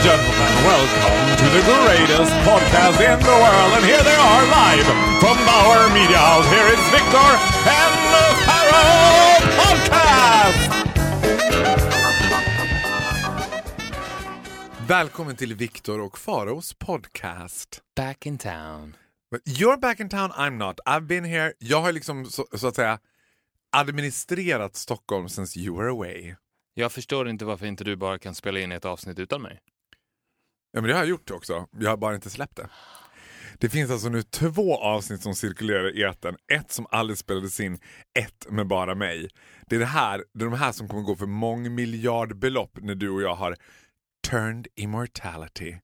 And gentlemen, welcome to the greatest podcast in the world. And here they are live from Bauer Media House. Here is Victor and the Pharaoh Podcast! Välkommen till Viktor och Faros podcast. Back in town. But You're back in town, I'm not. I've been here. Jag har liksom så, så att säga administrerat Stockholm since you were away. Jag förstår inte varför inte du bara kan spela in ett avsnitt utan mig. Ja men det har jag gjort också. Jag har bara inte släppt det. Det finns alltså nu två avsnitt som cirkulerar i etern. Ett som aldrig spelades in, ett med bara mig. Det är, det här, det är de här som kommer gå för mångmiljardbelopp när du och jag har turned immortality.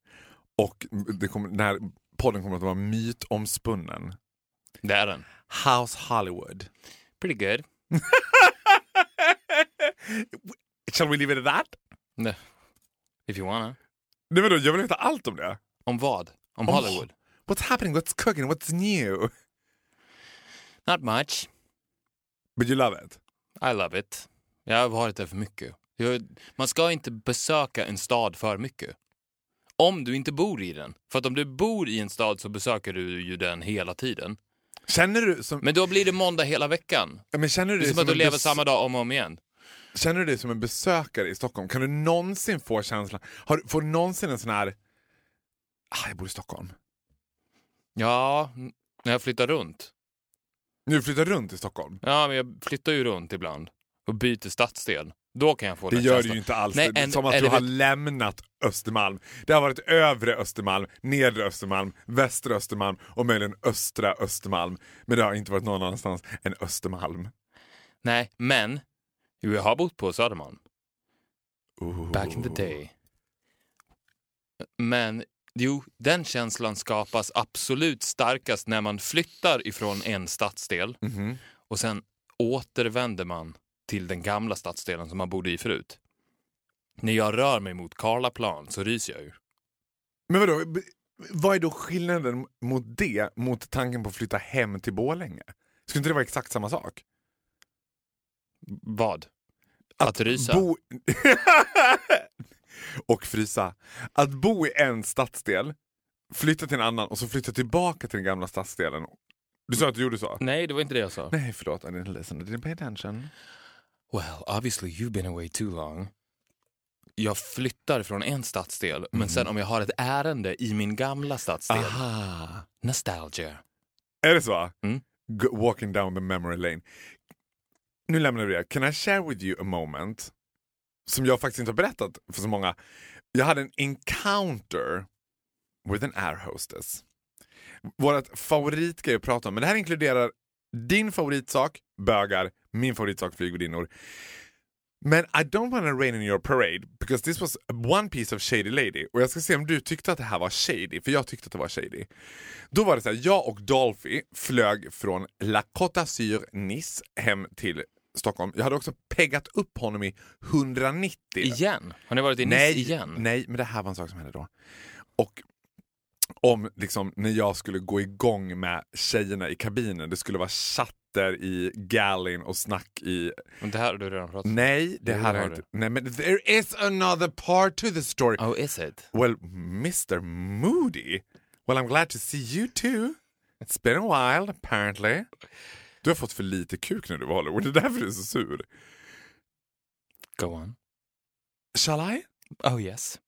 Och det kommer, den här podden kommer att vara mytomspunnen. Det är den. House Hollywood. Pretty good. Shall we leave it at that? Nej. If you wanna. Nej, men då, jag vill veta allt om det. Om vad? Om Om- Hollywood? What's happening? What's cooking? What's new? Not much. But you love it? I love it. Jag har varit där för mycket. Jag, man ska inte besöka en stad för mycket. Om du inte bor i den. För att om du bor i en stad så besöker du ju den hela tiden. Känner du som, Men då blir det måndag hela veckan. Ja, men känner du Det är dig som att du lever samma dag om och om igen. Känner du dig som en besökare i Stockholm? Kan du någonsin få känslan, har, får du någonsin en sån här, ah, jag bor i Stockholm. Ja, när jag flyttar runt. Nu flyttar runt i Stockholm. Ja, men jag flyttar ju runt ibland och byter stadsdel. Då kan jag få Det den gör du ju inte alls. Nej, det är en- som att du har vet- lämnat Östermalm. Det har varit övre Östermalm, nedre Östermalm, västra Östermalm och möjligen östra Östermalm. Men det har inte varit någon annanstans än Östermalm. Nej, men jo, jag har bott på Södermalm. Back in the day. Men jo, den känslan skapas absolut starkast när man flyttar ifrån en stadsdel Mhm. och sen återvänder man till den gamla stadsdelen som man bodde i förut. När jag rör mig mot Karlaplan så ryser jag ju. Men vadå, vad är då skillnaden mot det mot tanken på att flytta hem till Borlänge? Skulle inte det vara exakt samma sak? Vad? Att, rysa? Bo... och frysa. Att bo i en stadsdel, flytta till en annan och så flytta tillbaka till den gamla stadsdelen. Du sa att du gjorde så? Nej, det var inte det jag sa. Nej, förlåt. I didn't listen. I didn't pay attention. Well, obviously you've been away too long. Jag flyttar från en stadsdel, men sen om jag har ett ärende i min gamla stadsdel. Aha. Nostalgia. Är det så? Mm. Walking down the memory lane. Nu lämnar vi det. Can I share with you a moment som jag faktiskt inte har berättat för så många. Jag hade en encounter with an air hostess. Vårt favoritgrej att prata om, men det här inkluderar din favoritsak, bögar, min favoritsak, flygvärdinnor. Men I don't want to rain in your parade because this was one piece of shady lady. Och jag ska se om du tyckte att det här var shady, för jag tyckte att det var shady. Då var det så här, jag och Dolphy flög från La Côte d'Azur, Nice, hem till Stockholm. Jag hade också peggat upp honom i 190. Igen? Har ni varit i Nice Nej, igen? nej, men det här var en sak som hände då. Och om liksom när jag skulle gå igång med tjejerna i kabinen, det skulle vara chatter i gallin och snack i... Men Det här har du redan pratat om. Nej, det Jo, här det har har inte... Nej, men there is another part to the story. Oh, is it? Well, Mr Moody. Well, I'm glad to see you too. It's been a while, apparently. Du har fått för lite kuk när du var Hollywood, det är därför du är så sur. Go on. Shall I? Oh yes.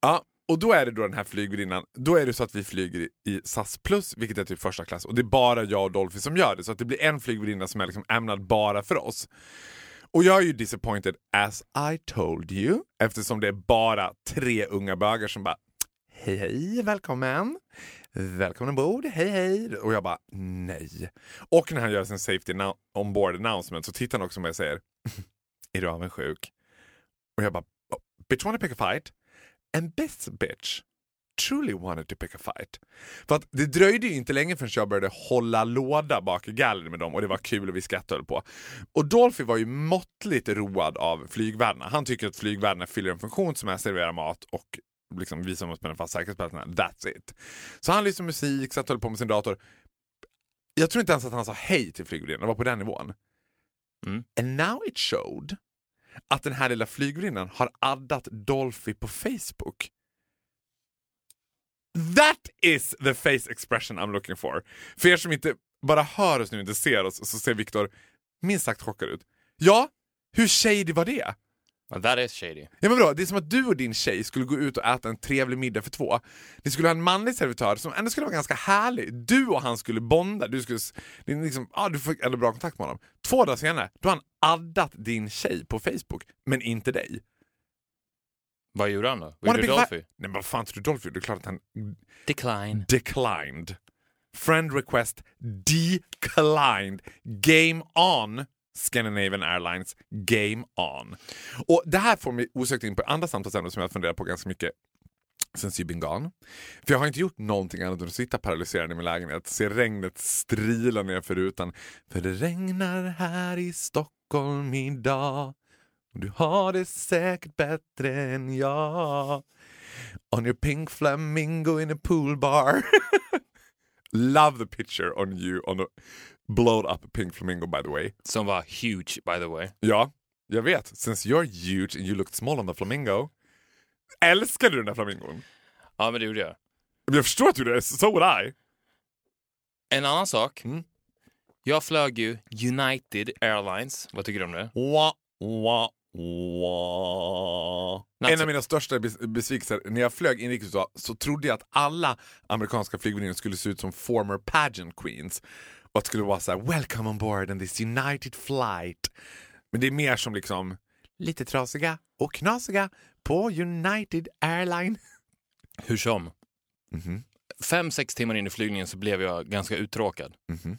Ja, och då är det då den här flygvärdinnan. Då är det så att vi flyger i, i SAS plus, vilket är typ första klass. Och det är bara jag och Dolphy som gör det. Så att det blir en flygvärdinna som är liksom ämnad bara för oss. Och jag är ju disappointed as I told you. Eftersom det är bara tre unga bögar som bara Hej hej, välkommen. Välkommen ombord, hej hej. Och jag bara nej. Och när han gör sin safety on onboard announcement så tittar han också på mig och säger Är du avundsjuk? Och jag bara oh, Bitch wanna pick a fight? And this bitch truly wanted to pick a fight. För att det dröjde ju inte länge förrän jag började hålla låda bak i gallery med dem och det var kul och vi skrattade på. Och Dolphy var ju måttligt road av flygvärdarna. Han tycker att flygvärdarna fyller en funktion som är att servera mat och liksom visa om att spänna fast säkerhetsbältena. That's it. Så han lyssnade musik, satt och höll på med sin dator. Jag tror inte ens att han sa hej till flygvärdinnan, det var på den nivån. Mm. And now it showed att den här lilla flygvärdinnan har addat Dolphy på Facebook. That is the face expression I'm looking for. För er som inte bara hör oss nu inte ser oss så ser Viktor minst sagt chockad ut. Ja, hur shady var det? Well, that is shady. Ja men bra, det är som att du och din tjej skulle gå ut och äta en trevlig middag för två. Ni skulle ha en manlig servitör som ändå skulle vara ganska härlig. Du och han skulle bonda, du, skulle, det är liksom, ah, du får ändå bra kontakt med honom. Två dagar senare, då har han addat din tjej på Facebook, men inte dig. Vad gjorde han då? Vad gjorde Dolphy? Nej men vad fan tror du Dolphy? Det är klart att han Decline. declined. Friend request declined. Game on. Scandinavian Airlines Game On. Och Det här får mig osökt in på andra samtalsämnen som jag funderar på ganska mycket sen you've been gone. För jag har inte gjort någonting annat än att sitta paralyserad i min lägenhet, se regnet strila ner för rutan. För det regnar här i Stockholm idag och du har det säkert bättre än jag. On your pink flamingo in a pool bar. Love the picture on you on a blowed up pink flamingo by the way. Som var huge by the way. Ja, jag vet. Since you're huge and you looked small on the flamingo. Älskar du den där flamingon? Ja men det gjorde jag. Jag förstår att du det, so would I. En annan sak. Mm. Jag flög ju United Airlines. Vad tycker du om det? Wah, wah, wah. En av mina största bes- besvikelser, när jag flög inrikes så trodde jag att alla amerikanska flygvärdinnor skulle se ut som former pageant queens. Och att det skulle vara så här: “Welcome on board on this United flight”. Men det är mer som liksom lite trasiga och knasiga på United Airline. Hur som. Mhm. Fem, sex timmar in i flygningen så blev jag ganska uttråkad. Mhm.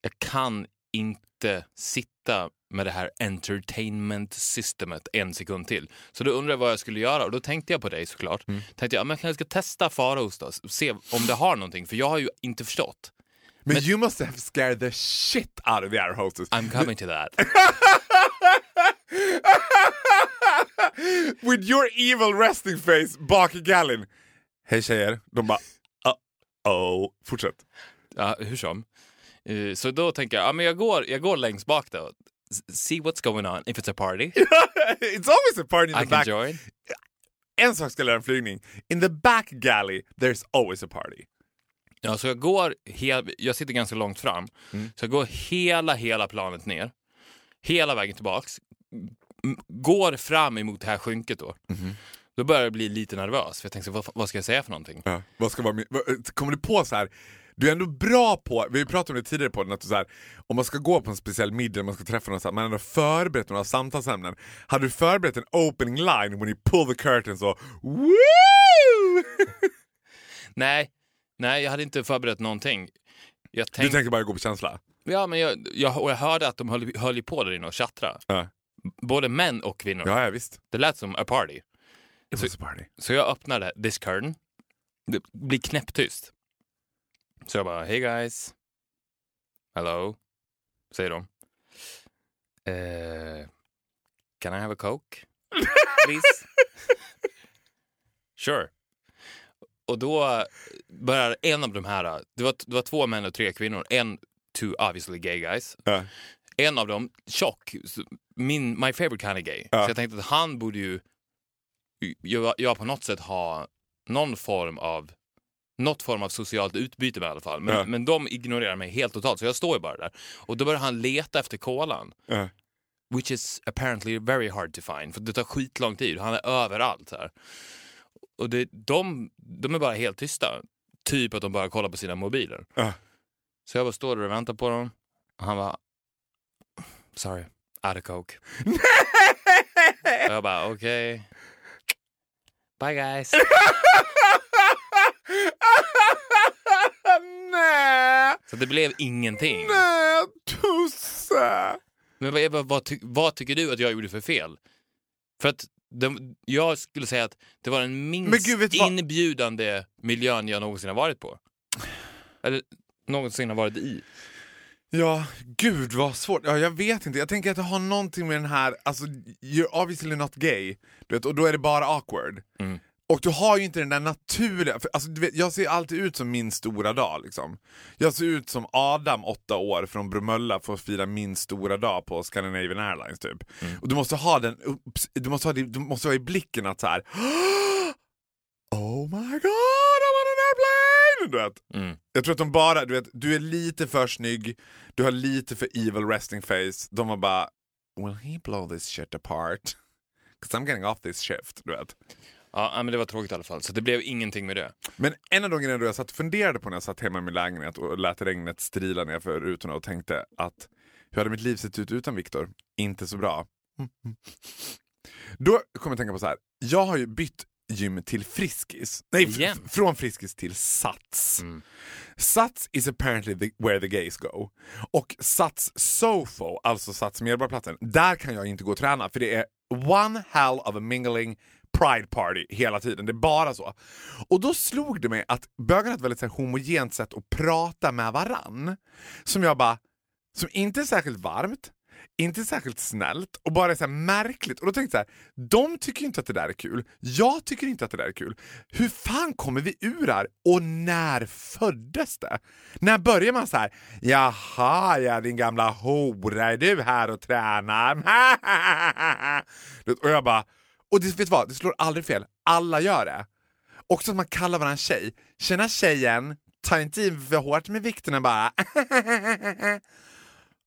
Jag kan inte sitta med det här entertainment systemet en sekund till. Så då undrade jag vad jag skulle göra och då tänkte jag på dig såklart. Mm. Tänkte jag, men jag ska testa Faraos då, se om det har någonting, för jag har ju inte förstått. Men, you must have scared the shit out of the air hostess. I'm coming to that. With your evil resting face bak i gallin. Hej tjejer. De bara uh-oh. Fortsätt. Ja, hur som. Eh, Så då tänker jag, ja, men jag, går, jag går längst bak då. See what's going on, if it's a party. It's always a party in the I can back. join. En sak ska jag lära en flygning. In the back galley there's always a party. Ja, så jag går, hel, jag sitter ganska långt fram, så jag går hela, hela planet ner, hela vägen tillbaks, går fram emot det här skynket då. Då börjar jag bli lite nervös, för jag tänkte, vad, vad ska jag säga för någonting? Ja. Vad ska vara vad- kommer du på så här? Du är ändå bra på, vi pratat om det tidigare på den, att du så här, om man ska gå på en speciell middag, man ska träffa någon, så här, man har ändå förberett några samtalsämnen. Hade du förberett en opening line when you pull the curtains och woo! Nej, nej, jag hade inte förberett någonting. Jag Du tänkte, tänker bara gå på känsla? ja, men jag, jag, och jag hörde att de höll, höll på där inne och tjattra. Ja, Både män och kvinnor. ja, ja visst. Det lät som a party. It was a party. Så jag öppnade this curtain. Det blir knäpptyst. Så jag bara, hey guys. Hello. Säger de. Eh, can I have a coke? Please? sure. Och då börjar en av de här, det var, det var två män och tre kvinnor, en, two obviously gay guys. Ja. En av dem, tjock, min, my favorite kind of gay. Ja. Så jag tänkte att han borde ju, jag, jag på något sätt ha någon form av något form av socialt utbyte med i alla fall. Men, Ja. men de ignorerar mig helt totalt, så jag står ju bara där. Och då börjar han leta efter kolan. Ja. Which is apparently very hard to find, för det tar skitlång tid. Han är överallt här. Och det, de, de är bara helt tysta. Typ att de bara kollar på sina mobiler. Ja. Så jag bara står där och väntar på dem. Och han bara... Sorry, out of coke. och jag bara okej. Bye guys. Nej! Så det blev ingenting. Nej, tusse! Men vad, vad, vad, ty, vad tycker du att jag gjorde för fel? För att den, jag skulle säga att det var den minst gud, inbjudande miljön jag någonsin har varit på. Eller någonsin har varit i. Ja, gud vad svårt. Ja, jag vet inte. Jag tänker att det har någonting med den här, alltså you're obviously not gay, du vet, och då är det bara awkward. Mm. Och du har ju inte den där naturliga, för, alltså, vet, jag ser alltid ut som min stora dag. Liksom. Jag ser ut som Adam, åtta år, från Bromölla för att fira min stora dag på Scandinavian Airlines. typ. Och du måste ha den, upps, du måste ha, du måste ha i blicken att så här. Oh my god, I'm on an airplane! Du vet. Mm. Jag tror att de bara, du vet, du är lite för snygg, du har lite för evil resting face. De var bara, will he blow this shit apart? 'Cause I'm getting off this shift, du vet. Ja, men det var tråkigt i alla fall, så det blev ingenting med det. Men en av de grejerna jag satt funderade på när jag satt hemma i min lägenhet och lät regnet strila ner för rutorna och tänkte att hur hade mitt liv sett ut utan Viktor? Inte så bra. Då kom jag att tänka på så här. jag har ju bytt gym till Friskis. Nej, f- från Friskis till Sats. Mm. Sats is apparently the, where the gays go. Och Sats Sofo, alltså Sats Medborgarplatsen, där kan jag inte gå och träna för det är one hell of a mingling pride party hela tiden. Det är bara så. Och då slog det mig att bögarna har ett väldigt så här, homogent sätt att prata med varann. Som jag bara, som inte är särskilt varmt, inte särskilt snällt och bara är så här märkligt. Och då tänkte jag så här, de tycker inte att det där är kul. Jag tycker inte att det där är kul. Hur fan kommer vi ur det här? Och när föddes det? När börjar man så här, jaha ja din gamla hora, är du här och tränar? Och jag bara, och det, vet du vad, det slår aldrig fel. Alla gör det. Också att man kallar varandra tjej. Tjena tjejen, ta inte i för hårt med vikterna bara.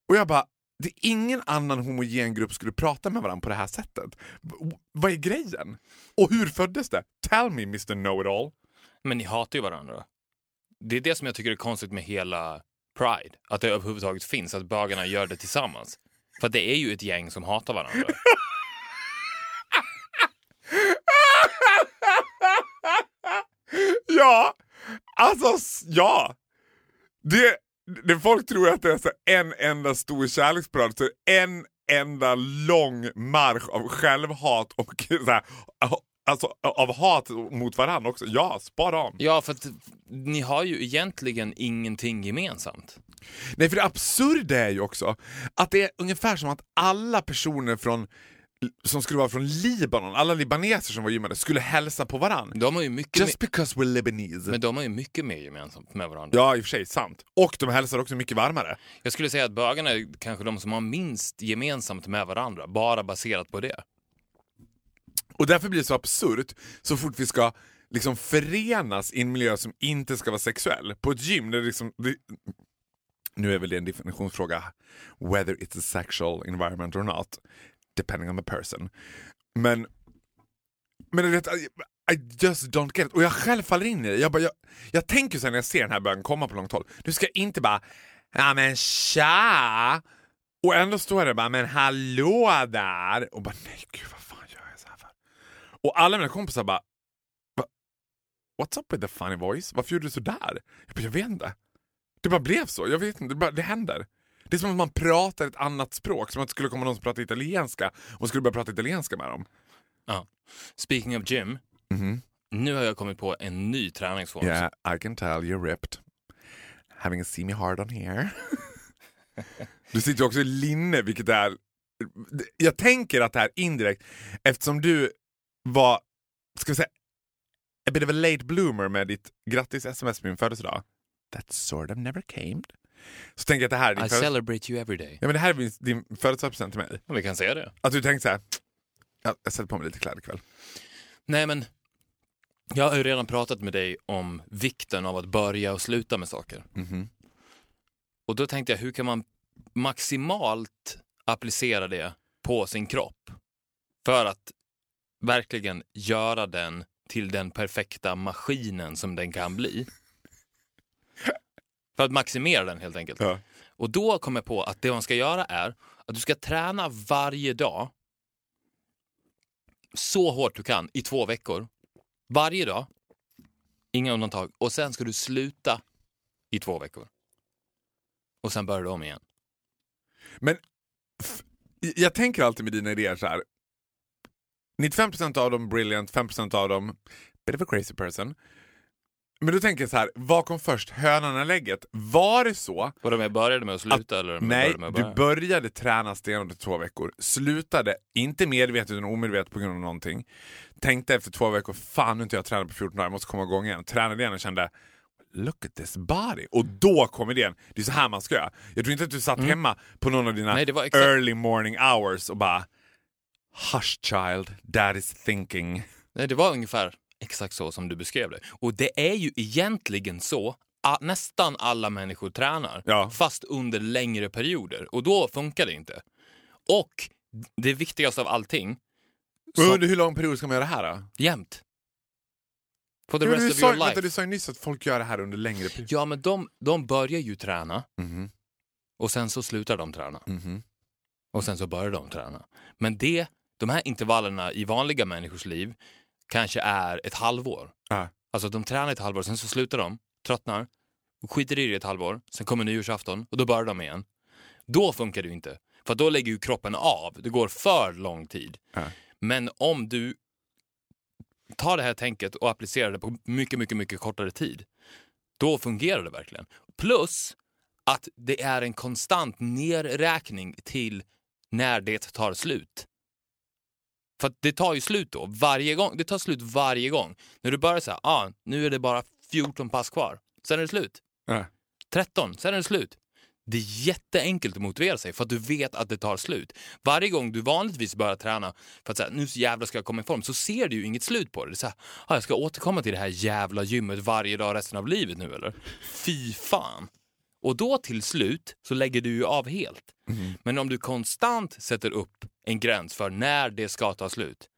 Och jag bara, det är ingen annan homogen grupp skulle prata med varandra på det här sättet. Vad är grejen? Och hur föddes det? Tell me Mr Know-It-All. Men ni hatar ju varandra. Det är det som jag tycker är konstigt med hela Pride. Att det överhuvudtaget finns, att bögarna gör det tillsammans. För det är ju ett gäng som hatar varandra. Ja, alltså ja. Det, det folk tror att det är så en enda stor kärleksparad, så en enda lång marsch av självhat och så här, alltså, av hat mot varandra också. Ja, spara on. Ja, för att ni har ju egentligen ingenting gemensamt. Nej, för det absurda är ju också att det är ungefär som att alla personer från som skulle vara från Libanon, alla libaneser som var gymmade, skulle hälsa på varandra. De har ju mycket, Just because we're Lebanese. men de har ju mycket mer gemensamt med varandra. Ja, i och för sig, sant. Och de hälsar också mycket varmare. Jag skulle säga att bögarna är kanske de som har minst gemensamt med varandra, bara baserat på det. Och därför blir det så absurt så fort vi ska liksom förenas i en miljö som inte ska vara sexuell. På ett gym där det liksom... Det, nu är väl det en definitionsfråga, whether it's a sexual environment or not, depending on the person. Men, men du vet, I, I just don't get it. Och jag själv faller in i det. Jag, bara, jag, jag tänker sen när jag ser den här bögen komma på långt håll, du ska inte bara ja men tja! Och ändå står jag där bara men hallå där! Och bara nej gud vad fan gör jag så här för? Och alla mina kompisar bara What's up with the funny voice? Varför gjorde du sådär? Jag, bara, jag vet inte. Det bara blev så. Jag vet inte, det, bara, det händer. Det är som att man pratar ett annat språk, som att det skulle komma någon som pratar italienska och skulle börja prata italienska med dem. Ja. Speaking of gym, nu har jag kommit på en ny träningsform. Yeah, I can tell you're ripped. Having seen me hard on here. du sitter också i linne, vilket är... Jag tänker att det här indirekt, eftersom du var, ska vi säga, a bit of a late bloomer med ditt grattis-sms på min födelsedag. That sort of never came. Så tänker jag att det här är din, I celebrate you every day. ja, men det här är din, din födelsedagspresent till mig. Vi kan säga det. Att du tänkte så här, ja, jag sätter på mig lite kläder ikväll. Nej, men jag har ju redan pratat med dig om vikten av att börja och sluta med saker. Mhm. Och då tänkte jag, hur kan man maximalt applicera det på sin kropp för att verkligen göra den till den perfekta maskinen som den kan bli? För att maximera den helt enkelt. Ja. Och då kom jag på att det man ska göra är att du ska träna varje dag så hårt du kan i två veckor. Varje dag. Inga undantag. Och sen ska du sluta i två veckor. Och sen börjar du om igen. Men jag tänker alltid med dina idéer så här. 95% av dem brilliant, 5% av dem bit of a crazy person. Men då tänker jag så här, vad kom först, hönan eller ägget? Var det så Och de började med att sluta eller? de Nej, började med att du börja? började träna stenhårt i två veckor, slutade, inte medvetet utan omedvetet på grund av någonting. Tänkte efter två veckor, fan nu inte jag tränat på 14 dagar, jag måste komma igång igen. Tränade igen och kände, look at this body. Och då kom idén, det är så här man ska göra. Jag tror inte att du satt hemma på någon av dina Mm. Nej, var early morning hours och bara, hush child, dad is thinking. Nej, det var ungefär exakt så som du beskrev det. Och det är ju egentligen så att nästan alla människor tränar, Ja. fast under längre perioder. Och då funkar det inte. Och det viktigaste av allting, Men under hur lång period ska man göra det här då? jämt. For the Men rest of sa, your vänta, life. du sa ju nyss att folk gör det här under längre period. Ja, men de, de börjar ju träna Mhm, och sen så slutar de träna. mhm. Och sen så börjar de träna. Men det, de här intervallerna i vanliga människors liv kanske är ett halvår. Ja. Alltså de tränar ett halvår, sen så slutar de, tröttnar, och skiter i det ett halvår, sen kommer nyårsafton och då börjar de igen. Då funkar det ju inte, för då lägger ju kroppen av. Det går för lång tid. Ja. Men om du tar det här tänket och applicerar det på mycket, mycket, mycket kortare tid, då fungerar det verkligen. Plus att det är en konstant nerräkning till när det tar slut. För det tar ju slut då, varje gång. Det tar slut varje gång. När du börjar säga, ah, nu är det bara 14 pass kvar. Sen är det slut. Ja. 13, sen är det slut. Det är jätteenkelt att motivera sig för att du vet att det tar slut. Varje gång du vanligtvis börjar träna för att säga nu så jävla ska jag komma i form så ser du ju inget slut på det. Det är så här, ah, jag ska återkomma till det här jävla gymmet varje dag resten av livet nu eller? Fy fan! Och då till slut så lägger du ju av helt. Men om du konstant sätter upp en gräns för när det ska ta slut.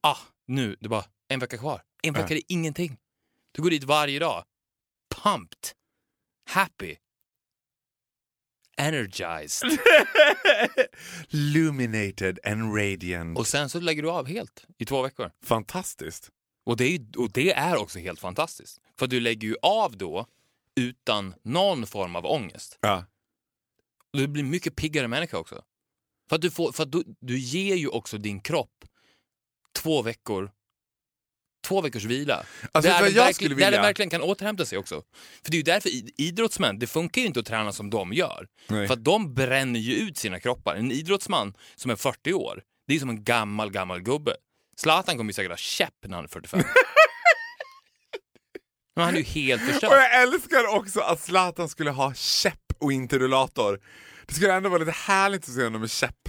Ah, nu, det är bara en vecka kvar. En vecka är ingenting. Du går dit varje dag. Pumped. Happy. Energized. Luminated and radiant. Och sen så lägger du av helt i två veckor. Fantastiskt. Och det är, och det är också helt fantastiskt. För du lägger ju av då utan någon form av ångest. Ja. Och du blir mycket piggare människa också. För att, du, får, för att du, du ger ju också din kropp två veckor Två veckors vila. Alltså, där, den verkligen, skulle där den vilja- verkligen kan återhämta sig också. För det är ju därför idrottsmän, det funkar ju inte att träna som de gör. Nej. För att de bränner ju ut sina kroppar. En idrottsman som är 40 år, det är som en gammal, gammal gubbe. Zlatan kommer ju säkert ha käpp när han är 45. Men han är ju helt Och förstörd. jag älskar också att Zlatan skulle ha käpp och inte rullator. Det skulle ändå vara lite härligt att se honom med käpp.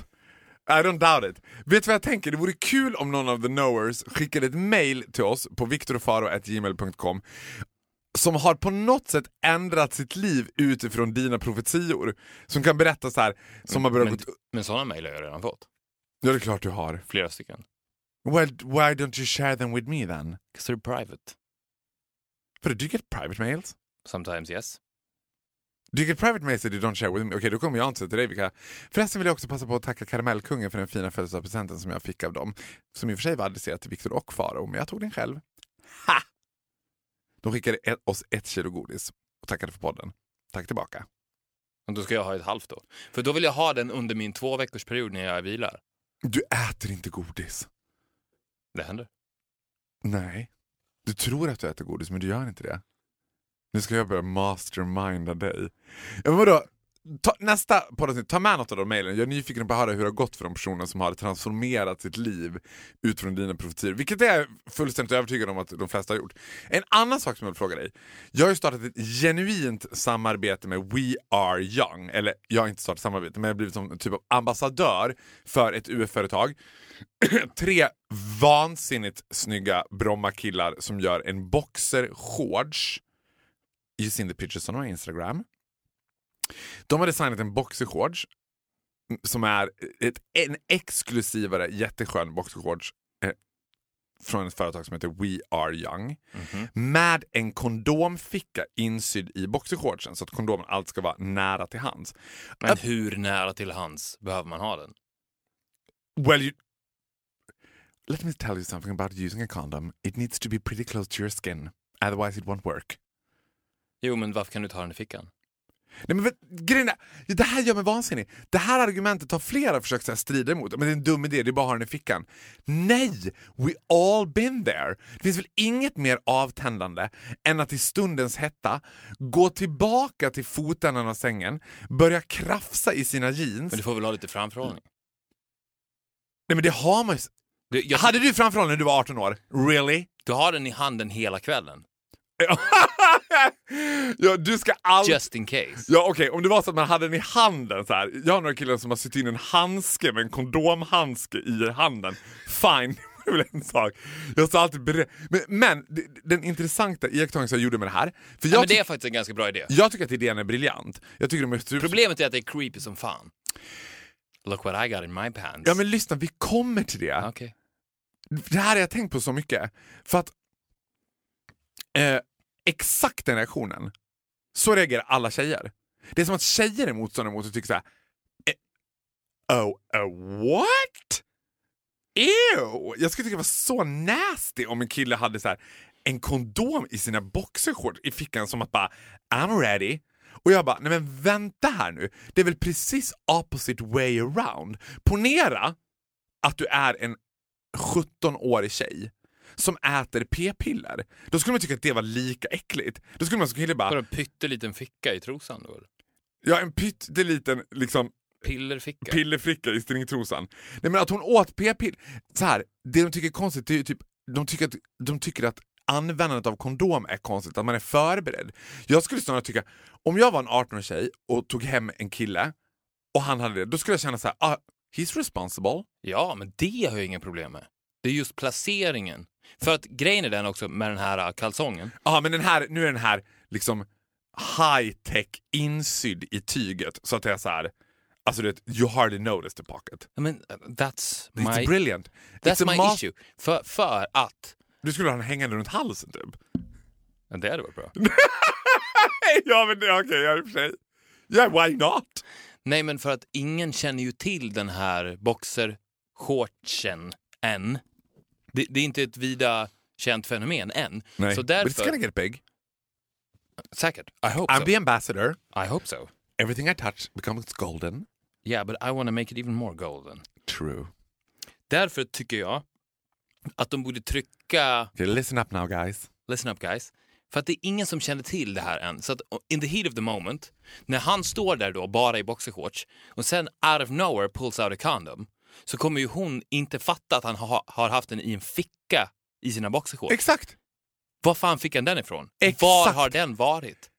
I don't doubt it. Vet du vad jag tänker? Det vore kul om någon av the knowers skickade ett mail till oss på viktorofaro.gmail.com som har på något sätt ändrat sitt liv utifrån dina profetior. Som kan berätta så här, som har börjat Men, men sådana mejl har jag redan fått. Ja, det är klart du har. Flera stycken. Well, why don't you share them with me then? 'Cause they're private. För do you get private mails? Sometimes yes. Do you get private that you don't share with me? Okej, då kommer jag inte säga till dig vilka. Förresten vill jag också passa på att tacka Karamellkungen för den fina födelsedagspresenten som jag fick av dem. Som i och för sig var adresserad till Viktor och Faro, men jag tog den själv. Ha! De skickade ett, oss ett kilo godis och tackade för podden. Tack tillbaka. Och då ska jag ha ett halvt då. För då vill jag ha den under min två veckors period när jag vilar. Du äter inte godis. Det händer. Nej. Du tror att du äter godis, men du gör inte det. Nu ska jag börja masterminda dig. Ja, men vadå? Ta, nästa poddavsnitt, ta med något av de mejlen. Jag är nyfiken på att höra hur det har gått för de personer som har transformerat sitt liv utifrån dina profetier. Vilket jag är fullständigt övertygad om att de flesta har gjort. En annan sak som jag vill fråga dig. Jag har ju startat ett genuint samarbete med We Are Young. Eller jag har inte startat samarbete, men jag har blivit som en typ av ambassadör för ett UF-företag. Tre vansinnigt snygga Bromma-killar som gör en boxershorts. You seen the pictures on my Instagram. De har designat en boxershorts som är ett, en exklusivare jätteskön boxershorts eh, från ett företag som heter We Are Young med en kondomficka insydd i boxershortsen så att kondomen alltid ska vara nära till hands. Men hur nära till hands behöver man ha den? Well, you... Let me tell you something about using a condom. It needs to be pretty close to your skin, otherwise it won't work. Jo, men varför kan du ha den i fickan? Nej, men grejen är, det här gör mig vansinnig. Det här argumentet har flera försökt här, strida emot. Men det är en dum idé, det är bara att ha den i fickan. Nej! We all been there. Det finns väl inget mer avtändande än att i stundens hetta gå tillbaka till fotändan av sängen, börja krafsa i sina jeans. Men du får väl ha lite framförhållning. Nej men det har man ju... Du, jag, Hade du framförhållning när du var 18 år? Really? du har den i handen hela kvällen. ja, du ska aldrig... Just in case. Ja okej, om det var så att man hade den i handen så här. Jag har några killar som har sytt in en handske med en kondomhandske i handen. Fine, det är väl en sak. Jag står alltid beredd. Men, men den intressanta iakttagelsen jag gjorde med det här. För Ja, jag, men det är faktiskt en ganska bra idé. jag tycker att idén är briljant. Jag tycker de är super... Problemet är att det är creepy som fan. Look what I got in my pants. Ja men lyssna, vi kommer till det. Okej. Det här har jag tänkt på så mycket. För att eh, exakt den reaktionen, så reagerar alla tjejer. Det är som att tjejer är motståndare mot och tycker såhär, eh, oh, oh, what? Ew! Jag skulle tycka det var så nasty om en kille hade så här, en kondom i sina boxershorts i fickan som att bara I'm ready. Och jag bara, nej men vänta här nu. Det är väl precis opposite way around. Ponera att du är en 17-årig tjej som äter p-piller. Då skulle man tycka att det var lika äckligt. Då skulle man som kille bara, Bara en pytteliten ficka i trosan då? ja en pytteliten liksom Pillerficka? pillerfricka i stringtrosan. Nej men att hon åt p-piller. Så här, det de tycker är konstigt det är ju typ, de tycker, att, de tycker att användandet av kondom är konstigt, att man är förberedd. Jag skulle snarare tycka, om jag var en 18-årig tjej och tog hem en kille och han hade det, då skulle jag känna så här, ah, he's responsible. Ja, men det har jag inga problem med. Det är just placeringen. För att grejen är den också med den här äh, kalsongen. Ja men den här, nu är den här liksom high tech insydd i tyget så att det är så här, alltså du vet, you hardly notice the pocket. Ja, Men äh, that's It's my, brilliant. that's It's my issue. För, för att... Du skulle ha den hängande runt halsen typ. Ja, det hade varit bra. ja men det- okej, ja, i och för sig. Yeah, why not? Nej, men för att ingen känner ju till den här boxershortsen än. Det, det är inte ett vida känt fenomen än. Nej. Så But it's därför... gonna get big. Säkert. I hope I'm so. the ambassador. I hope so. Everything I touch becomes golden. Yeah, but I want to make it even more golden. True. Därför tycker jag att de borde trycka Okay, listen up now guys. listen up guys. För att det är ingen som känner till det här än. Så att in the heat of the moment, när han står där då bara i boxershorts och sen out of nowhere pulls out a condom så kommer ju hon inte fatta att han ha, har haft den i en ficka i sina boxershorts. Exakt. Var fan fick han den ifrån? Exakt. Var har den varit?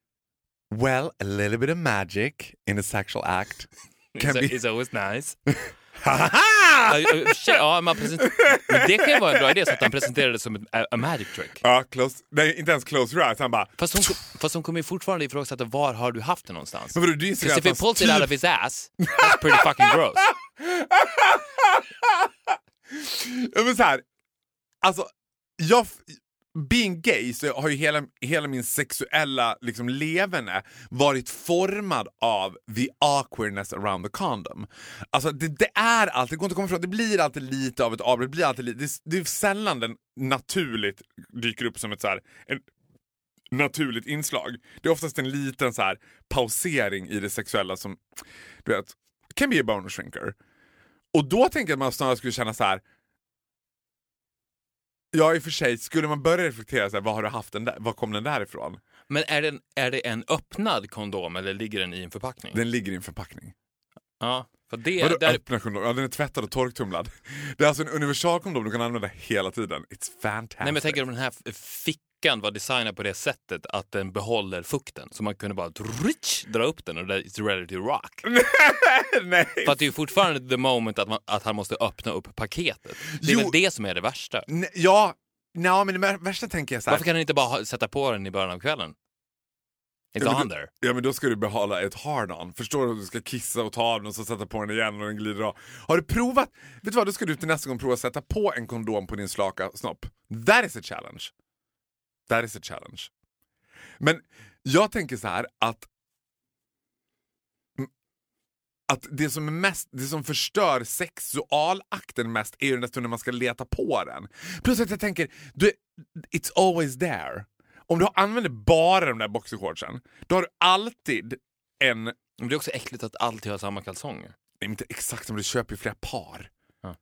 Well, a little bit of magic in a sexual act can It's, be... it's always nice. Sig, ja, man presenter- men det kan ju vara en bra idé så att han presenterar det som ett, a, a magic trick. Ja, close. Nej, inte ens close your eyes. Han bara... Fast hon, fast hon kommer ju fortfarande ifrågasätta var har du haft det någonstans? Men vadå, du inser Because att if he hans pulls it typ- out of his ass, that's pretty fucking gross. Ja, men så här, alltså, jag, being gay så har ju hela, hela min sexuella liksom, leverne varit formad av the awkwardness around the condom. Alltså det, det är alltid, det går inte att komma ifrån, det blir alltid lite av ett avbrott, det blir alltid lite, det, är- det är sällan den naturligt dyker upp som ett så här, en, naturligt inslag. Det är oftast en liten så här pausering i det sexuella som, du vet, can be a bone shrinker. Och då tänker jag att man snarare skulle känna så här. Ja i och för sig, skulle man börja reflektera så här, vad har du haft den där, var kom den där ifrån? Men är, den, är det en öppnad kondom eller ligger den i en förpackning? Den ligger i en förpackning. Ja, för det... Vadå Där, öppna kondom? Ja den är tvättad och torktumlad. Det är alltså en universalkondom du kan använda hela tiden. It's fantastic. nej, men jag tänker om den här f- fickan var designad på det sättet att den behåller fukten. Så man kunde bara rich, dra upp den och det är ready to rock. nej. För att det är ju fortfarande the moment att, man, att han måste öppna upp paketet. Det är Jo. väl det som är det värsta. nej. Ja, nej, men det värsta tänker jag så här. Varför kan han inte bara ha, sätta på den i början av kvällen? It's Ja, on du- there. Ja men då ska du behålla ett hard-on. Förstår du att du ska kissa och ta av den och så sätta på den igen och den glider av. Har du provat? Vet du vad, då ska du till nästa gång prova att sätta på en kondom på din slaka snopp. That is a challenge. That is a challenge. Men jag tänker så här att att det som, är mest, det som förstör sexualakten mest är ju den där stunden man ska leta på den. Plus att jag tänker, du, it's always there. Om du använder bara de där boxershortsen, då har du alltid en, Men det är också äckligt att alltid ha samma kalsonger. nej, inte exakt, men du köper ju flera par. Ja.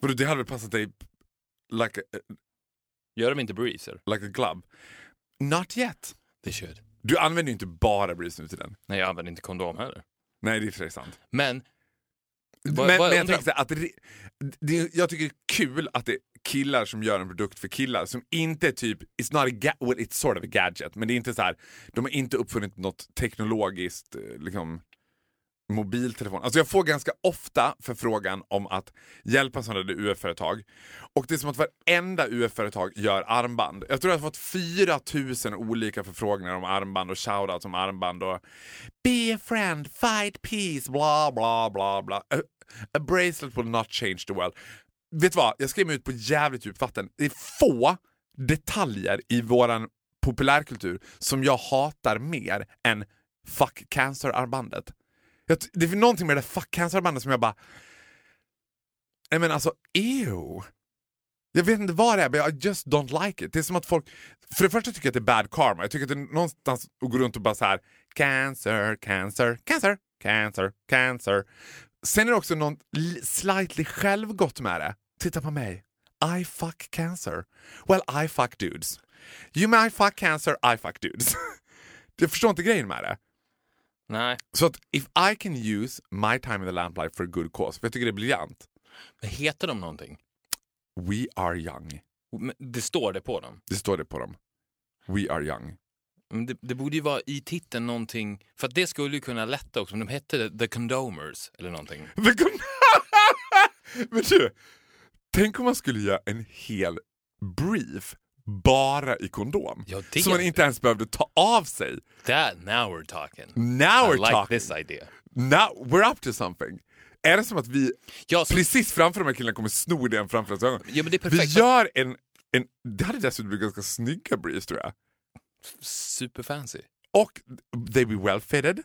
Det hade väl passat dig like Gör de inte breezer? like a glove? Not yet. Det should. Du använder ju inte bara Breeze nu till den. Nej, jag använder inte kondom heller. Nej, det är för sig sant. Men... Men, Vad- men vad- jag tänker så här, att det, det, jag tycker det är kul att det är killar som gör en produkt för killar som inte är typ, it's not a ga- well, it's sort of a gadget, men det är inte så här, de har inte uppfunnit något teknologiskt eh, liksom mobiltelefon. Alltså jag får ganska ofta förfrågan om att hjälpa sådana där UF-företag. Och det är som att varenda UF-företag gör armband. Jag tror jag har fått 4000 olika förfrågningar om armband och shoutouts om armband och Be a friend, fight peace, bla bla bla bla. A, a bracelet will not change the world. Vet du vad? Jag skrev mig ut på jävligt djupt vatten. Det är få detaljer i våran populärkultur som jag hatar mer än fuck cancer-armbandet. Jag Det är någonting med det där fuck cancer-bandet som jag bara... Nej men alltså, ew. Jag vet inte vad det är, men I just don't like it. Det är som att folk... För det första tycker jag att det är bad karma. Jag tycker att det är någonstans att gå runt och bara så här cancer, cancer, cancer, cancer, cancer. Sen är det också något slightly självgott med det. Titta på mig. I fuck cancer. Well, I fuck dudes. You may fuck cancer, I fuck dudes. jag förstår inte grejen med det. Nej. Så att if I can use my time in the lamplight for a good cause, för jag tycker det är briljant. Men heter de någonting? We are young. Men Det står det på dem. Det står det på dem. We are young. Men det, det borde ju vara i titeln någonting, för att det skulle ju kunna lätta också om de hette The Condomers eller någonting. The con- Men du, tänk om man skulle göra en hel brief bara i kondom. Det- Som man inte ens behövde ta av sig. That, now we're talking. Now we're I like talking. this idea. Now we're up to something. Är det som att vi Ja, så, precis framför de här killarna kommer sno idén framför oss ögon? ja men det är Vi perfekt. gör en, en... Det hade dessutom blivit ganska snygga briefs tror jag. Superfancy. Och they be well fitted,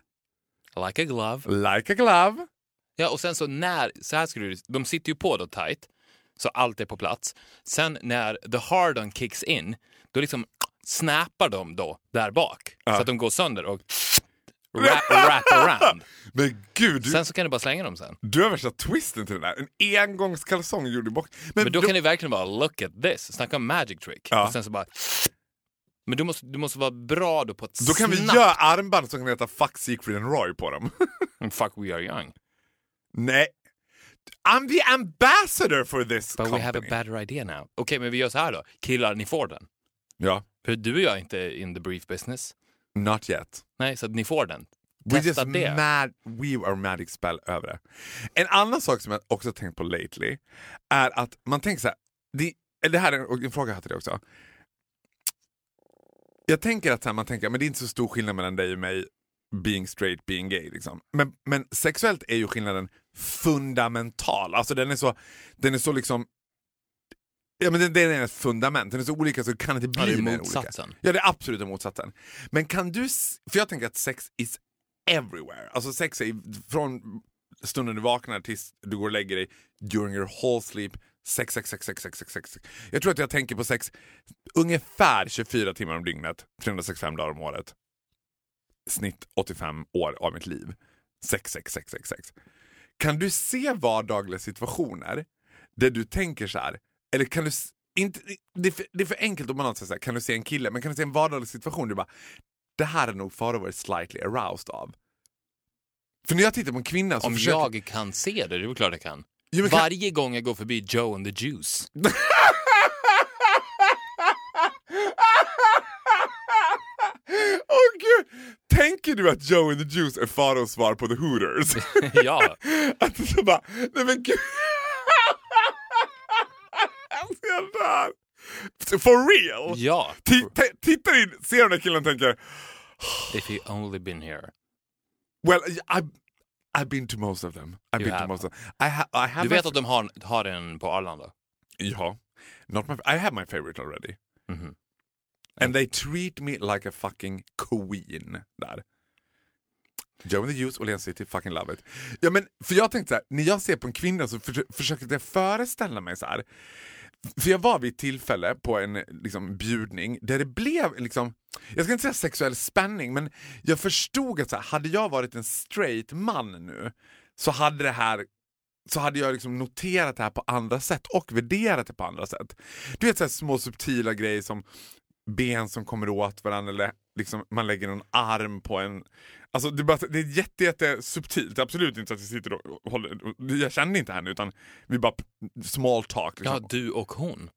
Like a glove. like a glove. Ja, och sen så när, så här skulle du, de sitter ju på då tight, så allt är på plats. Sen när the hard on kicks in, då liksom snappar de då där bak. Så att de går sönder och wrap, wrap around. Men gud, du, Sen så kan du bara slänga dem sen. du har värsta twisten till den där. En engångskalsong gjord i box. Men då kan det verkligen vara look at this, snacka om magic trick. Ja. Och sen så bara... Men du måste, du måste vara bra då på att Då kan vi snabbt- göra armband som kan heta Fuck Siegfried and Roy på dem. Fuck we are young. Nej. I'm the ambassador for this But company. we have a better idea now. Okej, men vi gör så här då. Killar, ni får den. Ja, För du och jag är inte in the brief business. not yet. Nej, så att ni får den. We Testa just det. mad, we are magic spell över det. En annan sak som jag också tänkt på lately är att man tänker så här, det, det här är en, fråga jag dig också. Jag tänker att här, man tänker, men det är inte så stor skillnad mellan dig och mig being straight, being gay. Liksom. Men, men sexuellt är ju skillnaden fundamental. Alltså den är så, den är så liksom Ja, men den, den är ett fundament, den är så olika så det kan inte bli Ja, det är motsatsen. Olika. Ja, det är absolut motsatsen. Men kan du, för jag tänker att sex is everywhere. Alltså sex är från stunden du vaknar tills du går och lägger dig, during your whole sleep, sex, sex, sex, sex, sex, sex, sex. Jag tror att jag tänker på sex ungefär 24 timmar om dygnet, 365 dagar om året. Snitt 85 år av mitt liv. Sex, sex, sex, sex, sex. Kan du se vardagliga situationer där du tänker så här, eller kan du inte, det, är för, det är för enkelt om man säger så här, kan du se en kille, men kan du se en vardaglig situation du bara, det här är nog Farao varit slightly aroused av. För när jag tittar på en kvinna så Om försöker... jag kan se det, det är väl klart jag kan. Jo, kan- Varje gång jag går förbi Joe and the Juice. Åh gud! Tänker du att Joe and the Juice är Faraos svar på The Hooters? ja. att så bara, nej men gud. Alltså, jag dör. For real? Ja. T- Tittar in, ser den där killen och tänker, If you only been here. well, I've, I've been to most of them. I've You been to have. most of them. I, ha, I have Du vet att de har, har en på Arlanda? Ja. Not my, I have my favorite already. Mhm. And they treat me like a fucking queen där. Joe and the Youth, Åhléns City, fucking love it. Ja, men, för jag tänkte så här, när jag ser på en kvinna så för, försöker jag föreställa mig så här. För jag var vid ett tillfälle på en liksom, bjudning där det blev liksom jag ska inte säga sexuell spänning, men jag förstod att så här, hade jag varit en straight man nu så hade det här så hade jag liksom noterat det här på andra sätt och värderat det på andra sätt. Du vet så här små subtila grejer som ben som kommer åt varandra eller liksom man lägger någon arm på en... Alltså det, är bara, det är jätte, jätte subtilt, absolut inte så att vi sitter och håller... Jag känner inte henne utan vi bara small talk. Liksom. Ja, du och hon.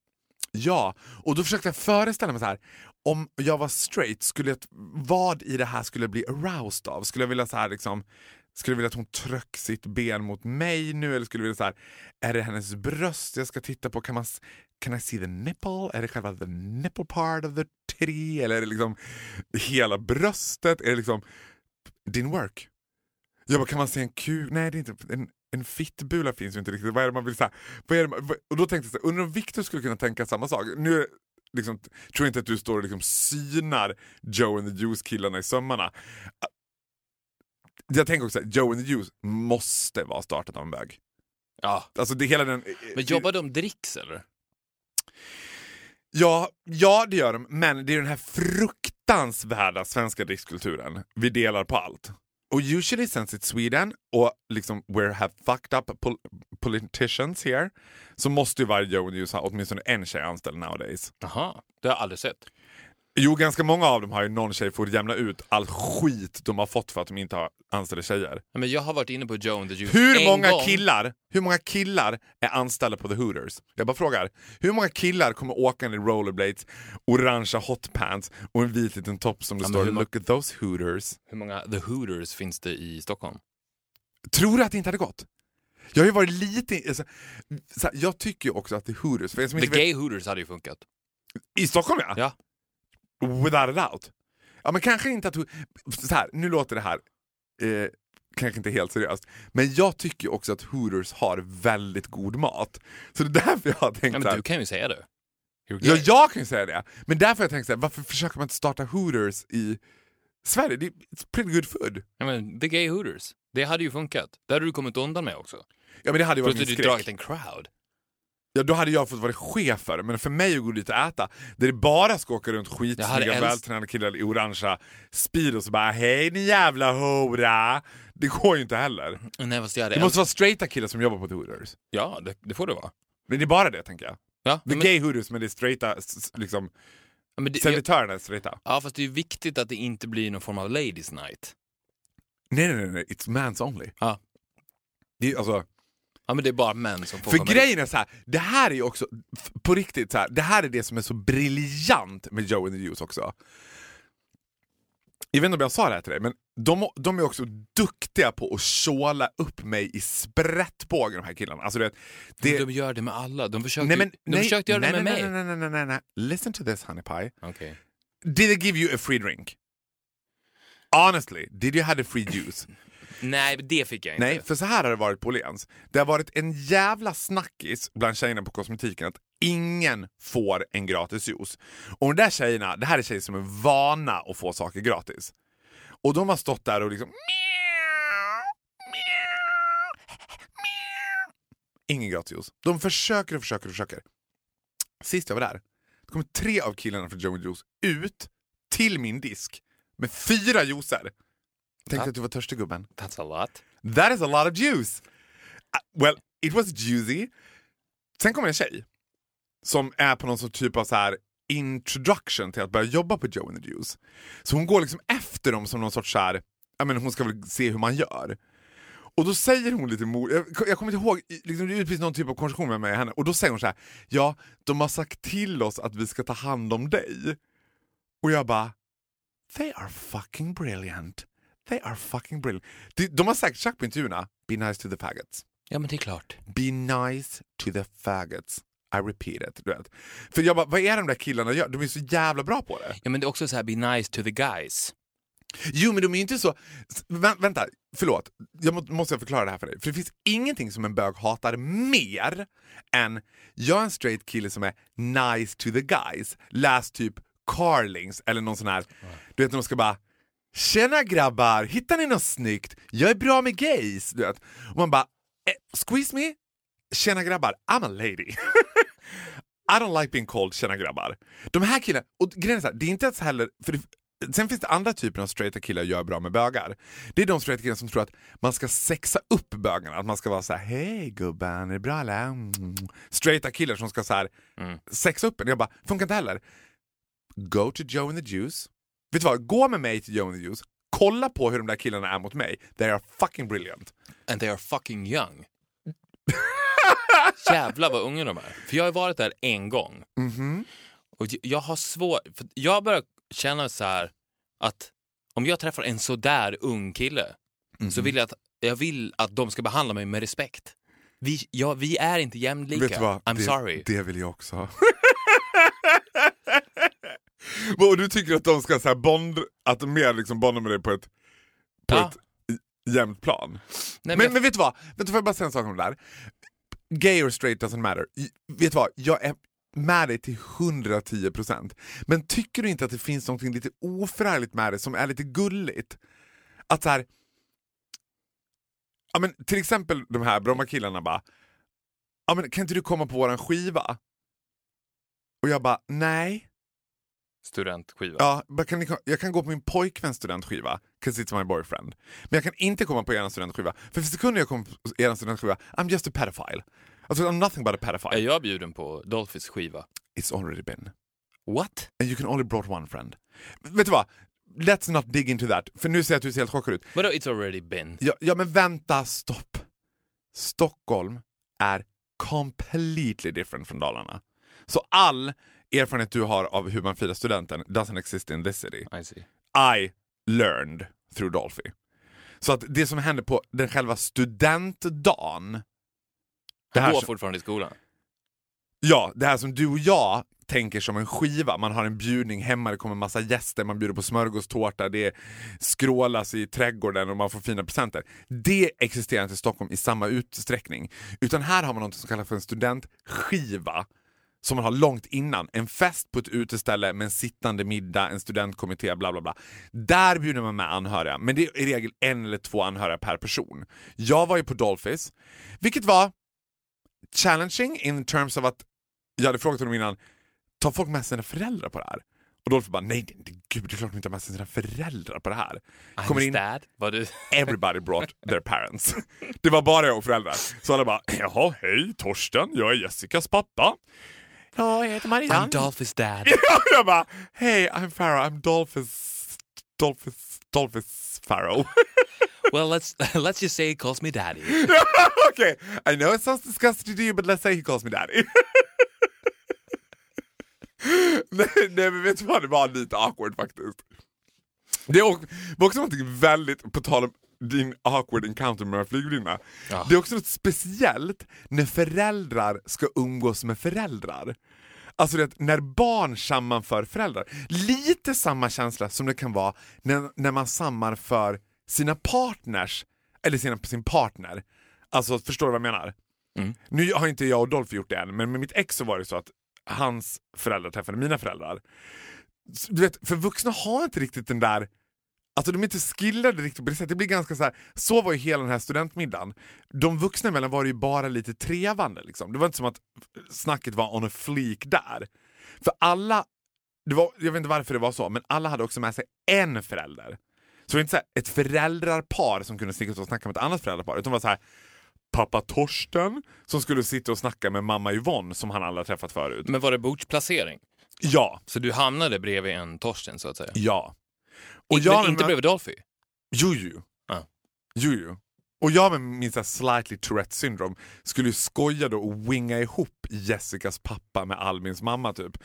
Ja, och då försökte jag föreställa mig så här. om jag var straight, skulle jag, vad i det här skulle jag bli aroused av? Skulle jag vilja så här liksom skulle jag vilja att hon tryck sitt ben mot mig nu eller skulle jag vilja så här, är det hennes bröst jag ska titta på? Kan, man, can I see the nipple? Är det själva the nipple part of the titty? Eller är det liksom hela bröstet? Är det liksom din work? Jag bara, kan man se en kuk? Nej, det är inte en, en fittbula finns ju inte riktigt. Vad är det man vill säga? Vad är det, man- och då tänkte jag så undrar om Victor skulle kunna tänka samma sak. Nu liksom, tror jag inte att du står och liksom synar Joe and the Juice-killarna i sömmarna. Jag tänker också att Joe and the Juice måste vara startat av en bög. Ja. Alltså det hela den... Men jobbar de dricks eller? Ja, ja, det gör de. Men det är den här fruktansvärda svenska drickskulturen vi delar på allt. Och usually since it's Sweden och liksom we have fucked up pol politicians here så måste ju varje Joe and ha åtminstone en tjej anställd nowadays. Jaha, det har jag aldrig sett. Jo, ganska många av dem har ju någon tjej att jämna ut all skit de har fått för att de inte har anställda tjejer. Ja, Men jag har varit inne på Joe and the Juice Hur en många, gång. killar, hur många killar är anställda på The Hooters? Jag bara frågar. Hur många killar kommer åka i rollerblades, orangea hotpants och en vit liten topp som det Ja, står “Look at those Hooters”? Hur många The Hooters finns det i Stockholm? Tror du att det inte hade gått? Jag har ju varit lite... Alltså, jag tycker ju också att The Hooters... För som The inte vet, Gay Hooters hade ju funkat. I Stockholm ja. Ja. Without a doubt. Ja men kanske inte att... Så här, nu låter det här eh, kanske inte helt seriöst, men jag tycker också att Hooters har väldigt god mat. Så det är därför jag har tänkt Ja, men du kan ju säga det. Ja, jag kan ju säga det. Men därför har jag tänkt så här, varför försöker man inte starta Hooters i Sverige? Det är pretty good food. Ja, men The Gay Hooters. Det hade ju funkat. Det hade du kommit undan med också. Ja men det hade ju För varit att min du dragit skräck. en crowd. Ja, då hade jag fått vara chef för men för mig att gå dit och äta, där det bara ska åka runt skitsnygga vältränade killar i orangea Speedos och bara “Hej din jävla hora!” Det går ju inte heller. Nej, fast jag Det måste vara straighta killar som jobbar på The Hooters. Ja, det, det får det vara. Men det är bara det tänker jag. Ja, Det är men, gay Hooters men det är straighta, liksom, ja, det, servitörerna är straighta. ja, fast det är ju viktigt att det inte blir någon form av ladies night. Nej nej nej, nej, it's mans only. Ja. Det är, alltså, Ja, men det är bara män som får För komma grejen är så här, det här är också, på riktigt så här, det här är det som är så briljant med Joe and the Juice också. Jag vet inte om jag sa det här till dig, men de, de är också duktiga på att tjåla upp mig i sprättbågen de här killarna. Alltså, dit. det, De gör det med alla. De försökte, nej, men, de nej, försökte göra nej, det med nej, mig. Nej, nej, nej, nej, nej. Listen to this honey pie. Okej. Did they give you a free drink? Honestly, did you have a free juice? Nej, det fick jag inte. Nej, för så här har det varit på Åhléns. Det har varit en jävla snackis bland tjejerna på kosmetiken att ingen får en gratis juice. Och de där tjejerna, det här är tjejer som är vana att få saker gratis. Och de har stått där och liksom... Ingen gratis juice. De försöker och försöker och försöker. Sist jag var där, då kom tre av killarna från Joe Juice ut till min disk med fyra juicer. Tänkte att du var törstig gubben. That's a lot. That is a lot of juice. Uh, well, it was juicy. Sen kommer en tjej som är på någon sorts typ av så här introduction till att börja jobba på Joe and the Juice. Så hon går liksom efter dem som någon sorts så här, jag menar, hon ska väl se hur man gör. Och då säger hon lite mod, jag, jag kommer inte ihåg, liksom, det precis någon typ av konversation med mig och henne, och då säger hon så här, ja, de har sagt till oss att vi ska ta hand om dig. Och jag bara, they are fucking brilliant. They are fucking brilliant. De, de har säkert sagt på intervjuerna, be nice to the faggots. Ja, men det är klart. Be nice to the faggots. I repeat it. Du vet. För jag bara, vad är de där killarna gör? De är så jävla bra på det. Ja, men det är också så här, be nice to the guys. Jo men de är ju inte så... Vä vänta, förlåt. Jag må, måste jag förklara det här för dig. För det finns ingenting som en bög hatar mer än jag är en straight kille som är nice to the guys. Läs typ Carlings eller någon sån här... Du vet när de ska bara Tjena grabbar, hittar ni något snyggt? Jag är bra med gays. Du vet. Och man bara, eh, squeeze me? Tjena grabbar, I'm a lady. I don't like being cold, tjena grabbar. De här killarna, och grejen är så här, det är inte ens heller, för det, sen finns det andra typer av straighta killar gör bra med bögar. Det är de straighta killarna som tror att man ska sexa upp bögarna, att man ska vara så här: hej gubben, är det bra eller? Mm. Straighta killar som ska så här, sexa upp en. Jag bara, funkar inte heller. Go to Joe and the Juice. Vet du vad, gå med mig till Joe and the Juice, kolla på hur de där killarna är mot mig. They are fucking brilliant. And they are fucking young. Jävlar vad unga de är. För jag har varit där en gång. Och j- jag har svårt... Jag börjar känna så här att om jag träffar en sådär ung kille så vill jag att, jag vill att de ska behandla mig med respekt. Vi, ja, vi är inte jämlika. Vet du vad? I'm det, sorry. Det vill jag också. Och du tycker att de ska så här bond, att de mer liksom bondar med dig på ett, på Ja. ett jämnt plan? Nej, men, men men, vet du vad? Vet du, får jag bara säga en sak om det där? Gay or straight doesn't matter. Vet du vad? Jag är med dig till 110%. Men tycker du inte att det finns något lite oförargligt med det som är lite gulligt? Att så här, ja, men till exempel de här Bromma-killarna bara ja, men kan inte du komma på våran skiva? Och jag bara, nej. Studentskiva. Ja, but kan jag kan gå på min pojkväns studentskiva, 'cause it's my boyfriend. Men jag kan inte komma på er studentskiva. För för sekunder jag kommer på er studentskiva, I'm just a pedophile. Alltså I'm nothing but a Är pedophile. jag bjuden på Dolphys skiva? It's already been. What? And you can only brought one friend. Vet du vad? Let's not dig into that. För nu ser jag att du ser helt chockad ut. Vadå it's already been? Ja, ja men vänta, stopp. Stockholm är completely different från Dalarna. Så all erfarenhet du har av hur man firar studenten doesn't exist in this city. I see. I learned through Dolphy. Så att det som händer på den själva studentdagen, det Han här, går som, fortfarande i skolan. ja, det här som du och jag tänker som en skiva, man har en bjudning hemma, det kommer massa gäster, man bjuder på smörgåstårta, det skrålas i trädgården och man får fina presenter. Det existerar inte i Stockholm i samma utsträckning. Utan här har man något som kallas för en studentskiva som man har långt innan. En fest på ett uteställe med en sittande middag, en studentkommitté, bla bla bla. Där bjuder man med anhöriga, men det är i regel en eller två anhöriga per person. Jag var ju på Dolphys, vilket var challenging in terms of att jag hade frågat honom innan, tar folk med sina föräldrar på det här? Och Dolphy bara, nej, nej gud det är klart de inte har med sig sina föräldrar på det här. Kommer in, dad. Du... everybody brought their parents. Det var bara jag och föräldrar. Så alla bara, jaha, hej Torsten, jag är Jessicas pappa. Ja, jag heter Marianne. I'm Dolphys dad. Ja, jag bara, hej I'm Farrow, I'm Dolphus, Dolphus, Dolphus Farrow. well let's let's just say he calls me daddy. okay, I know it sounds disgusting to you but let's say he calls me daddy. nej, nej men vet du vad, det var lite awkward faktiskt. Det var också någonting väldigt, på tal om din awkward encounter med en flygvärdinna. Ja. Det är också något speciellt när föräldrar ska umgås med föräldrar. Alltså det, när barn sammanför föräldrar. Lite samma känsla som det kan vara när, när man sammanför sina partners, eller sina, sin partner. Alltså förstår du vad jag menar? Nu har inte jag och Dolph gjort det än, men med mitt ex så var det så att hans föräldrar träffade mina föräldrar. Du vet, för vuxna har inte riktigt den där Alltså de är inte skillade riktigt på det sättet. Det blir ganska så här, så var ju hela den här studentmiddagen. De vuxna emellan var det ju bara lite trevande liksom. Det var inte som att snacket var on a fleek där. För alla, det var, jag vet inte varför det var så, men alla hade också med sig en förälder. Så det var inte så här, ett föräldrarpar som kunde sticka ut och snacka med ett annat föräldrapar, utan det var så här pappa Torsten som skulle sitta och snacka med mamma Yvonne som han aldrig träffat förut. Men var det bordsplacering? Ja, Så du hamnade bredvid en Torsten så att säga? ja. Och Men jag inte bredvid Dolphy? Jo, jo. Ja. jo, jo. Och jag med min så slightly Tourette syndrome skulle ju skoja då och winga ihop Jessicas pappa med Albins mamma typ.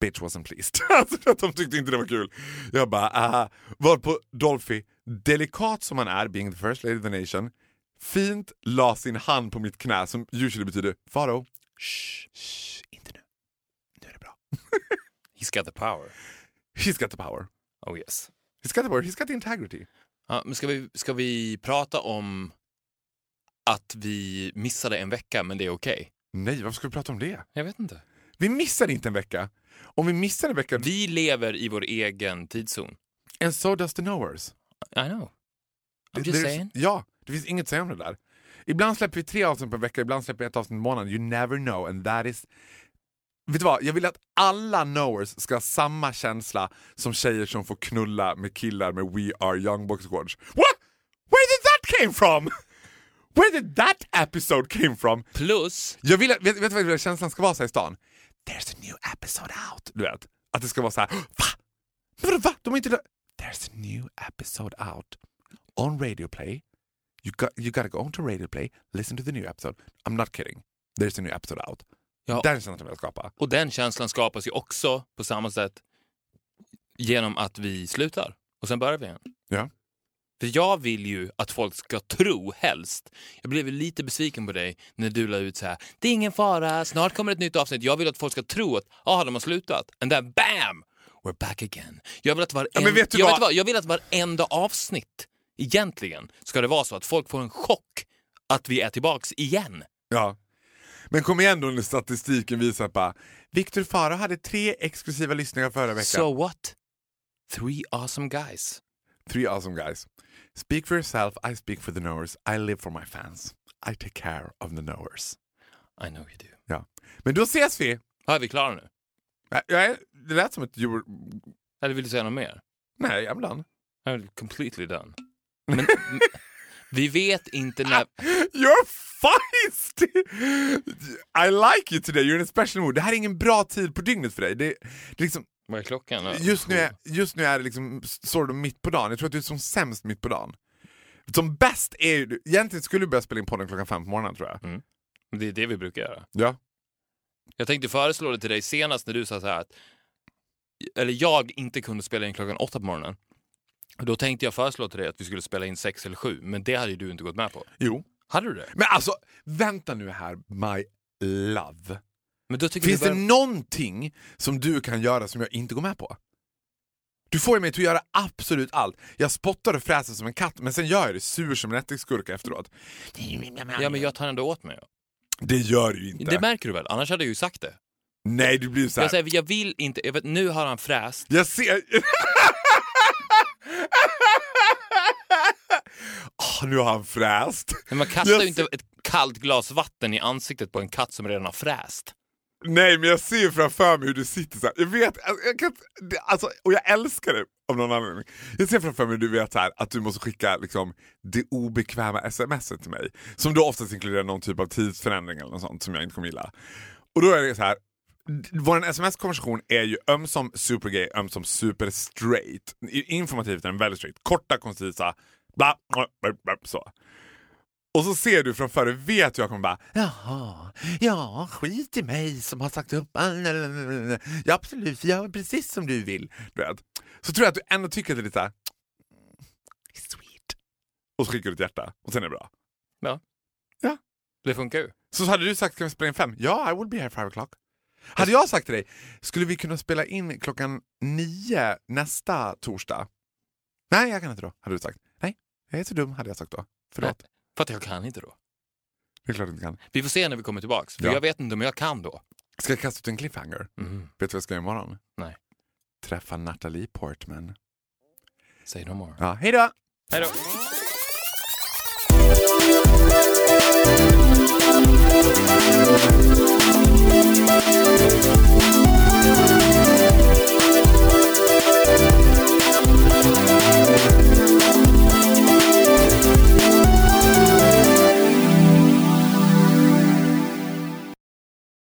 Bitch wasn't pleased. alltså de tyckte inte det var kul. Jag bara, aha. Var på Dolphy, delikat som han är, being the first lady of the nation, fint la sin hand på mitt knä som usually betyder Faro. Shh, shh, inte nu. Nu är det bra. He's got the power. He's got the power. Oh yes. He's got the power. He's got the integrity. Ja, men ska, vi, ska vi prata om att vi missade en vecka men det är okej? Nej, varför ska vi prata om det? Jag vet inte. Vi missar inte en vecka. Om vi missar en vecka, Vi lever i vår egen tidszon. and so does the knowers. I know. I'm just saying. Ja, det finns inget att säga om det där. Ibland släpper vi tre avsnitt per vecka, ibland släpper vi ett avsnitt i månaden. You never know and that is vet du vad? Jag vill att alla knowers ska ha samma känsla som tjejer som får knulla med killar med We Are Young Box Squad. What? Where did that came from? Where did that episode came from? Plus, Jag vill, vet, vet du vad känslan ska vara så i stan? There's a new episode out. Du vet, att det ska vara så här. Va? Men va? De har inte... There's a new episode out on Radio Play. You, got, you gotta go on to Radio Play, listen to the new episode. I'm not kidding. There's a new episode out. Ja. Den känslan vill jag skapa. och den känslan skapas ju också på samma sätt genom att vi slutar och sen börjar vi igen. Ja. För jag vill ju att folk ska tro helst. Jag blev lite besviken på dig när du la ut så här. Det är ingen fara, snart kommer ett nytt avsnitt. Jag vill att folk ska tro att ah, de har slutat. And then BAM! We're back again. Jag vill att varenda, Ja, jag, vad? vet vad? jag vill att varenda avsnitt egentligen ska det vara så att folk får en chock att vi är tillbaks igen. Ja. Men kom igen då när statistiken visar på Viktor Faro hade tre exklusiva lyssningar förra veckan. So what? Three awesome guys. Three awesome guys. Speak for yourself, I speak for the knowers. I live for my fans. I take care of the knowers. I know you do. Ja. Men då ses vi! Ja, är vi klara nu? Nej, det lät som du were... Eller vill du säga något mer? Nej, I'm done. I'm completely done. Men, vi vet inte när... You're feisty! I like you today, you're in a special mood. Det här är ingen bra tid på dygnet för dig. Det, det liksom, Vad är klockan? just, nu är, just nu är det liksom sort of mitt på dagen. Jag tror att du är som sämst mitt på dagen. Som bäst är du... Egentligen skulle du börja spela in podden klockan fem på morgonen tror jag. Det är det vi brukar göra. Ja. Jag tänkte föreslå det till dig senast när du sa så här att eller jag inte kunde spela in klockan åtta på morgonen. Då tänkte jag föreslå till dig att vi skulle spela in sex eller sju, men det hade ju du inte gått med på. Jo. Hade du det? Men alltså, vänta nu här, my love. Finns vi det bör... någonting som du kan göra som jag inte går med på? Du får ju mig till att göra absolut allt. Jag spottar och fräser som en katt, men sen gör jag det sur som en ättiksgurka efteråt. Ja, men jag tar ändå åt mig. Det gör du ju inte. Det märker du väl? Annars hade jag ju sagt det. Nej, du blir så här. Jag säger, jag vill inte... Jag vet, nu har han fräst. Jag ser... Åh, nu har han fräst. Men man kastar Jag ju inte ett kallt glas vatten i ansiktet på en katt som redan har fräst. Nej, men jag ser ju framför mig hur du sitter så här. Jag vet, alltså, jag kan, det- alltså, och jag älskar det av någon anledning. Jag ser framför mig hur du vet så här, att du måste skicka liksom, det obekväma smset till mig. Som då oftast inkluderar någon typ av tidsförändring eller något sånt som jag inte kommer gilla. Och då är det så här. Vår sms-konversation är ju ömsom supergay, ömsom super straight. I- Informativt är den väldigt straight. Korta, koncisa, bla, bla, bla, bla, så. Och så ser du framför dig, vet jag kommer bara Jaha, ja skit i mig som har sagt upp Ja absolut, gör precis som du vill. Du vet. Så tror jag att du ändå tycker att det är lite Sweet. Och så skickar du ett hjärta och sen är det bra. Ja. Ja. Det funkar ju. Så hade du sagt kan vi spela in fem? Ja, I will be here five o'clock. Hade jag sagt till dig, skulle vi kunna spela in klockan nio nästa torsdag? Nej, jag kan inte då, hade du sagt. Jag är så dum, hade jag sagt då. Förlåt. Nej, för att jag kan inte då. Det är klart du inte kan. Vi får se när vi kommer tillbaks. För ja. Jag vet inte om jag kan då. Ska jag kasta ut en cliffhanger? Mm. Vet du vad jag ska göra imorgon? Nej. Träffa Natalie Portman. Say no more. Ja, hej då! Hej då!